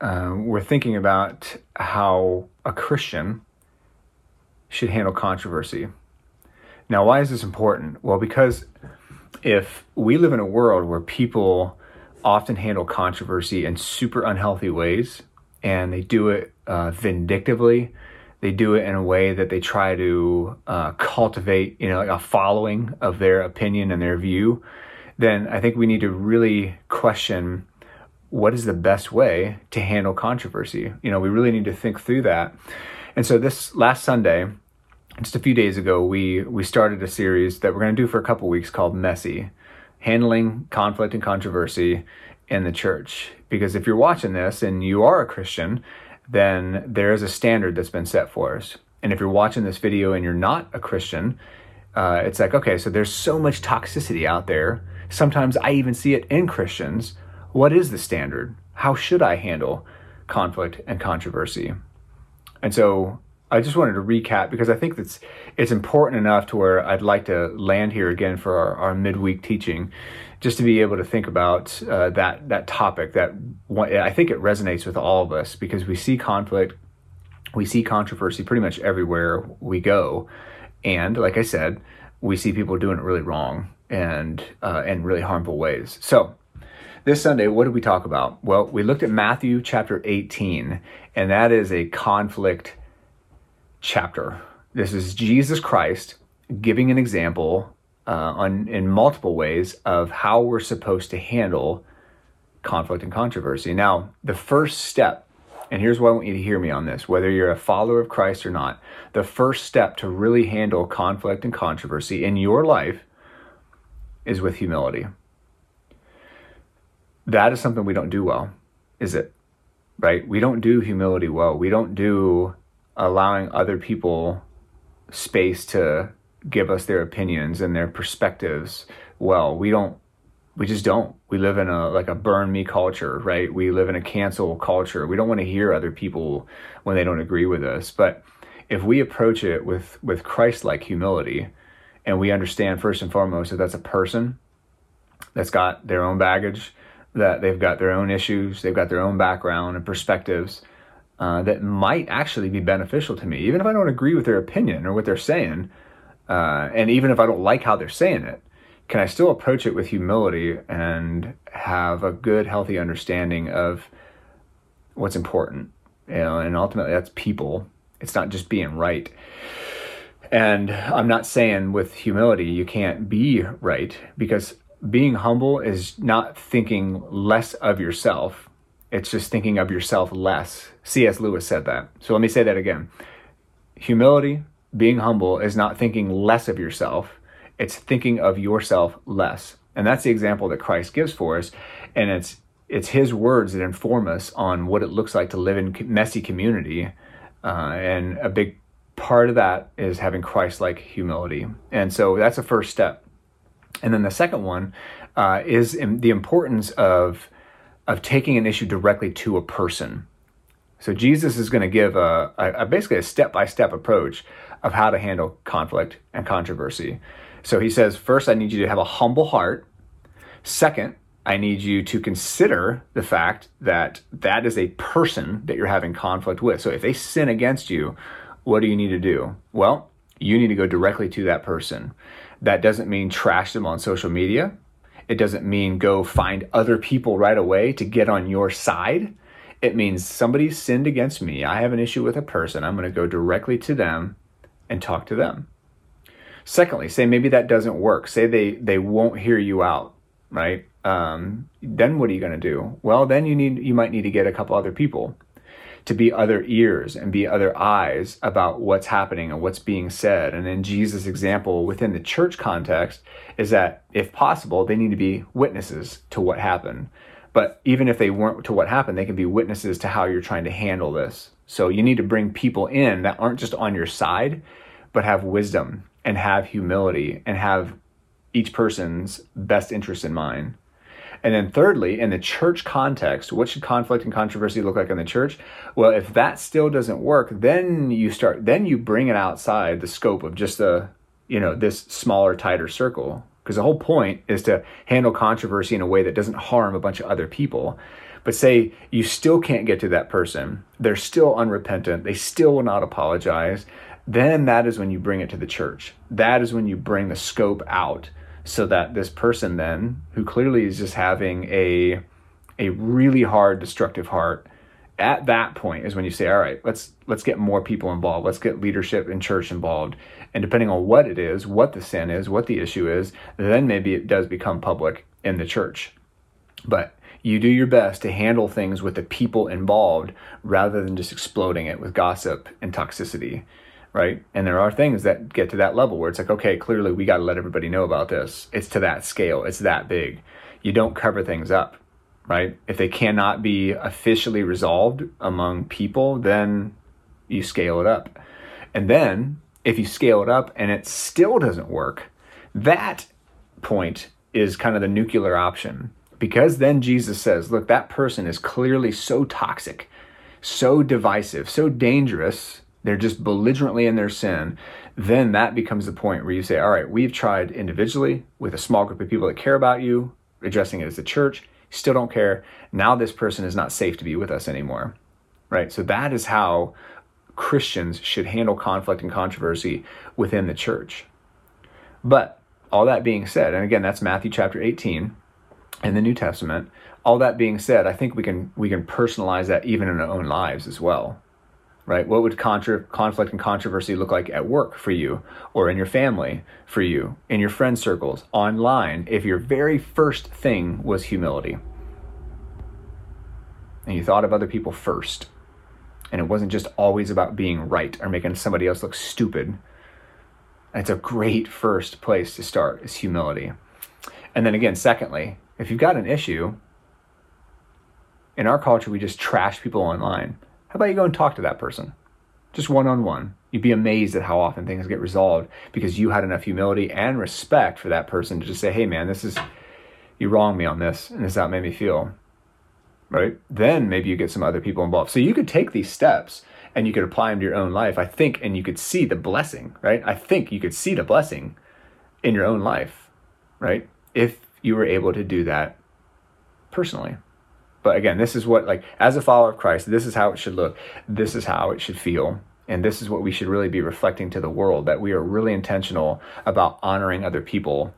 uh, we're thinking about how a Christian should handle controversy. Now, why is this important? Well, because if we live in a world where people often handle controversy in super unhealthy ways, and they do it uh, vindictively, they do it in a way that they try to uh, cultivate, you know, a following of their opinion and their view, then I think we need to really question what is the best way to handle controversy? You know, we really need to think through that. And so this last Sunday, just a few days ago, we we started a series that we're going to do for a couple weeks called Messy, handling conflict and controversy in the church. Because if you're watching this and you are a Christian, then there is a standard that's been set for us. And if you're watching this video and you're not a Christian, uh, it's like okay, so there's so much toxicity out there. Sometimes I even see it in Christians what is the standard? How should I handle conflict and controversy? And so I just wanted to recap because I think that's it's important enough to where I'd like to land here again for our, our midweek teaching, just to be able to think about uh, that that topic. That I think it resonates with all of us because we see conflict, we see controversy pretty much everywhere we go, and like I said, we see people doing it really wrong and uh, in really harmful ways. So this Sunday, what did we talk about? Well, we looked at Matthew chapter 18, and that is a conflict chapter. This is Jesus Christ giving an example uh, on in multiple ways of how we're supposed to handle conflict and controversy. Now, the first step, and here's why I want you to hear me on this, whether you're a follower of Christ or not, the first step to really handle conflict and controversy in your life is with humility that is something we don't do well, is it? Right? We don't do humility well. We don't do allowing other people space to give us their opinions and their perspectives well. We don't we just don't. We live in a like a burn me culture, right? We live in a cancel culture. We don't want to hear other people when they don't agree with us. But if we approach it with with Christ-like humility and we understand first and foremost that that's a person that's got their own baggage, that they've got their own issues, they've got their own background and perspectives uh, that might actually be beneficial to me, even if I don't agree with their opinion or what they're saying, uh, and even if I don't like how they're saying it. Can I still approach it with humility and have a good, healthy understanding of what's important? You know, and ultimately that's people. It's not just being right. And I'm not saying with humility you can't be right because being humble is not thinking less of yourself. It's just thinking of yourself less. C.S. Lewis said that. So let me say that again. Humility, being humble, is not thinking less of yourself. It's thinking of yourself less. And that's the example that Christ gives for us. And it's it's his words that inform us on what it looks like to live in messy community. Uh, and a big part of that is having Christ-like humility. And so that's the first step. And then the second one uh, is the importance of of taking an issue directly to a person. So Jesus is going to give a, a, a basically a step by step approach of how to handle conflict and controversy. So he says, first, I need you to have a humble heart. Second, I need you to consider the fact that that is a person that you're having conflict with. So if they sin against you, what do you need to do? Well, you need to go directly to that person. That doesn't mean trash them on social media. It doesn't mean go find other people right away to get on your side. It means somebody sinned against me. I have an issue with a person. I'm going to go directly to them and talk to them. Secondly, say maybe that doesn't work. Say they, they won't hear you out, right? Um, then what are you going to do? Well, then you need you might need to get a couple other people to be other ears and be other eyes about what's happening and what's being said. And in Jesus' example within the church context is that if possible, they need to be witnesses to what happened. But even if they weren't to what happened, they can be witnesses to how you're trying to handle this. So you need to bring people in that aren't just on your side, but have wisdom and have humility and have each person's best interest in mind. And then, thirdly, in the church context, what should conflict and controversy look like in the church? Well, if that still doesn't work, then you start, then you bring it outside the scope of just a, you know, this smaller, tighter circle. Because the whole point is to handle controversy in a way that doesn't harm a bunch of other people. But say you still can't get to that person, they're still unrepentant, they still will not apologize, then that is when you bring it to the church. That is when you bring the scope out so that this person then who clearly is just having a a really hard destructive heart at that point is when you say all right let's let's get more people involved. Let's get leadership in church involved. And depending on what it is what the sin is what the issue is then maybe it does become public in the church. But you do your best to handle things with the people involved rather than just exploding it with gossip and toxicity right? And there are things that get to that level where it's like, okay, clearly we got to let everybody know about this. It's to that scale, it's that big. You don't cover things up, right? If they cannot be officially resolved among people, then you scale it up. And then if you scale it up and it still doesn't work, that point is kind of the nuclear option. Because then Jesus says, look, that person is clearly so toxic, so divisive, so dangerous they're just belligerently in their sin, then that becomes the point where you say, all right, we've tried individually with a small group of people that care about you, addressing it as a church, still don't care. Now this person is not safe to be with us anymore. Right? So that is how Christians should handle conflict and controversy within the church. But all that being said, and again, that's Matthew chapter 18 in the New Testament. All that being said, I think we can we can personalize that even in our own lives as well right? What would contra- conflict and controversy look like at work for you, or in your family for you, in your friend circles, online, if your very first thing was humility? And you thought of other people first, and it wasn't just always about being right or making somebody else look stupid. It's a great first place to start is humility. And then again, secondly, if you've got an issue, in our culture, we just trash people online how about you go and talk to that person? Just one on one. You'd be amazed at how often things get resolved because you had enough humility and respect for that person to just say, hey, man, this is, you wronged me on this, and this is how it made me feel. Right? Then maybe you get some other people involved. So you could take these steps and you could apply them to your own life, I think, and you could see the blessing, right? I think you could see the blessing in your own life, right? If you were able to do that personally. But again, this is what, like, as a follower of Christ, this is how it should look. This is how it should feel. And this is what we should really be reflecting to the world that we are really intentional about honoring other people,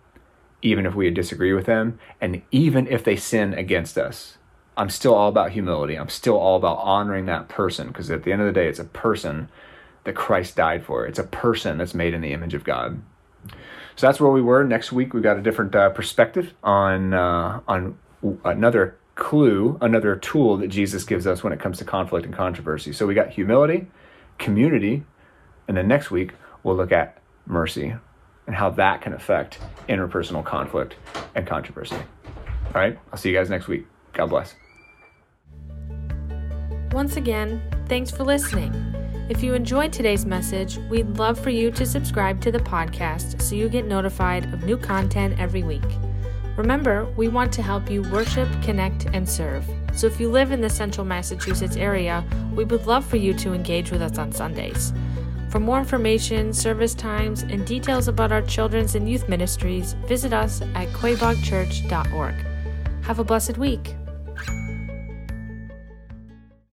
even if we disagree with them, and even if they sin against us. I'm still all about humility. I'm still all about honoring that person because at the end of the day, it's a person that Christ died for. It's a person that's made in the image of God. So that's where we were. Next week, we've got a different uh, perspective on uh, on another clue, another tool that Jesus gives us when it comes to conflict and controversy. So we got humility, community, and then next week we'll look at mercy and how that can affect interpersonal conflict and controversy. All right, I'll see you guys next week. God bless. Once again, thanks for listening. If you enjoyed today's message, we'd love for you to subscribe to the podcast so you get notified of new content every week. Remember, we want to help you worship, connect, and serve. So if you live in the central Massachusetts area, we would love for you to engage with us on Sundays. For more information, service times, and details about our children's and youth ministries, visit us at quaboagchurch.org. Have a blessed week.